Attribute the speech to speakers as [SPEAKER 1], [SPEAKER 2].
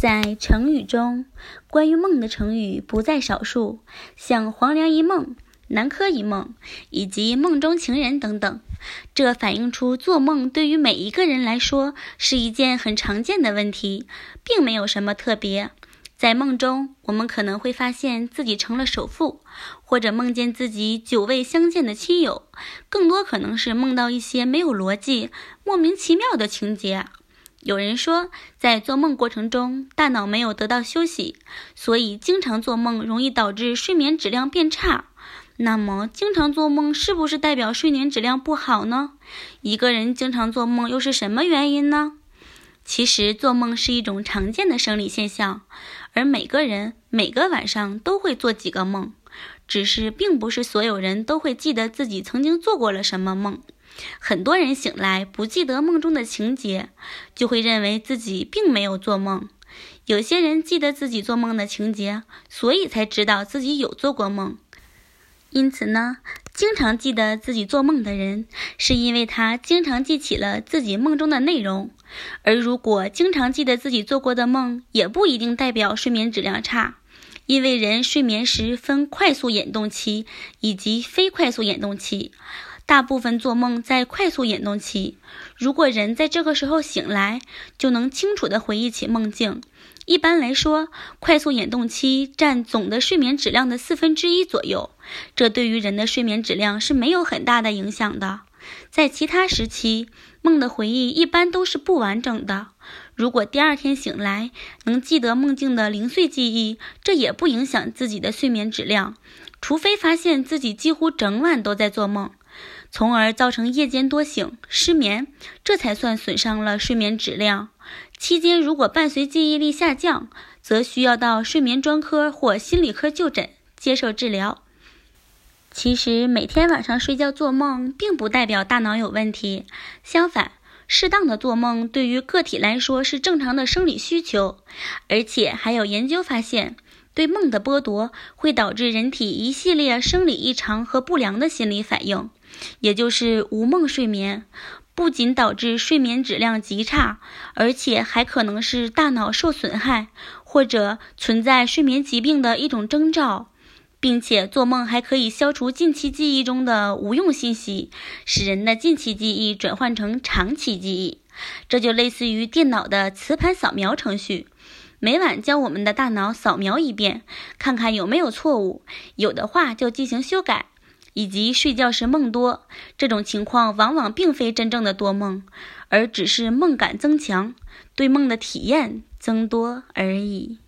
[SPEAKER 1] 在成语中，关于梦的成语不在少数，像“黄粱一梦”“南柯一梦”以及“梦中情人”等等。这反映出做梦对于每一个人来说是一件很常见的问题，并没有什么特别。在梦中，我们可能会发现自己成了首富，或者梦见自己久未相见的亲友，更多可能是梦到一些没有逻辑、莫名其妙的情节。有人说，在做梦过程中，大脑没有得到休息，所以经常做梦容易导致睡眠质量变差。那么，经常做梦是不是代表睡眠质量不好呢？一个人经常做梦又是什么原因呢？其实，做梦是一种常见的生理现象，而每个人每个晚上都会做几个梦，只是并不是所有人都会记得自己曾经做过了什么梦。很多人醒来不记得梦中的情节，就会认为自己并没有做梦。有些人记得自己做梦的情节，所以才知道自己有做过梦。因此呢，经常记得自己做梦的人，是因为他经常记起了自己梦中的内容。而如果经常记得自己做过的梦，也不一定代表睡眠质量差，因为人睡眠时分快速眼动期以及非快速眼动期。大部分做梦在快速眼动期，如果人在这个时候醒来，就能清楚地回忆起梦境。一般来说，快速眼动期占总的睡眠质量的四分之一左右，这对于人的睡眠质量是没有很大的影响的。在其他时期，梦的回忆一般都是不完整的。如果第二天醒来能记得梦境的零碎记忆，这也不影响自己的睡眠质量，除非发现自己几乎整晚都在做梦。从而造成夜间多醒、失眠，这才算损伤了睡眠质量。期间如果伴随记忆力下降，则需要到睡眠专科或心理科就诊接受治疗。其实每天晚上睡觉做梦，并不代表大脑有问题，相反，适当的做梦对于个体来说是正常的生理需求。而且还有研究发现，对梦的剥夺会导致人体一系列生理异常和不良的心理反应。也就是无梦睡眠，不仅导致睡眠质量极差，而且还可能是大脑受损害或者存在睡眠疾病的一种征兆，并且做梦还可以消除近期记忆中的无用信息，使人的近期记忆转换成长期记忆。这就类似于电脑的磁盘扫描程序，每晚将我们的大脑扫描一遍，看看有没有错误，有的话就进行修改。以及睡觉时梦多，这种情况往往并非真正的多梦，而只是梦感增强，对梦的体验增多而已。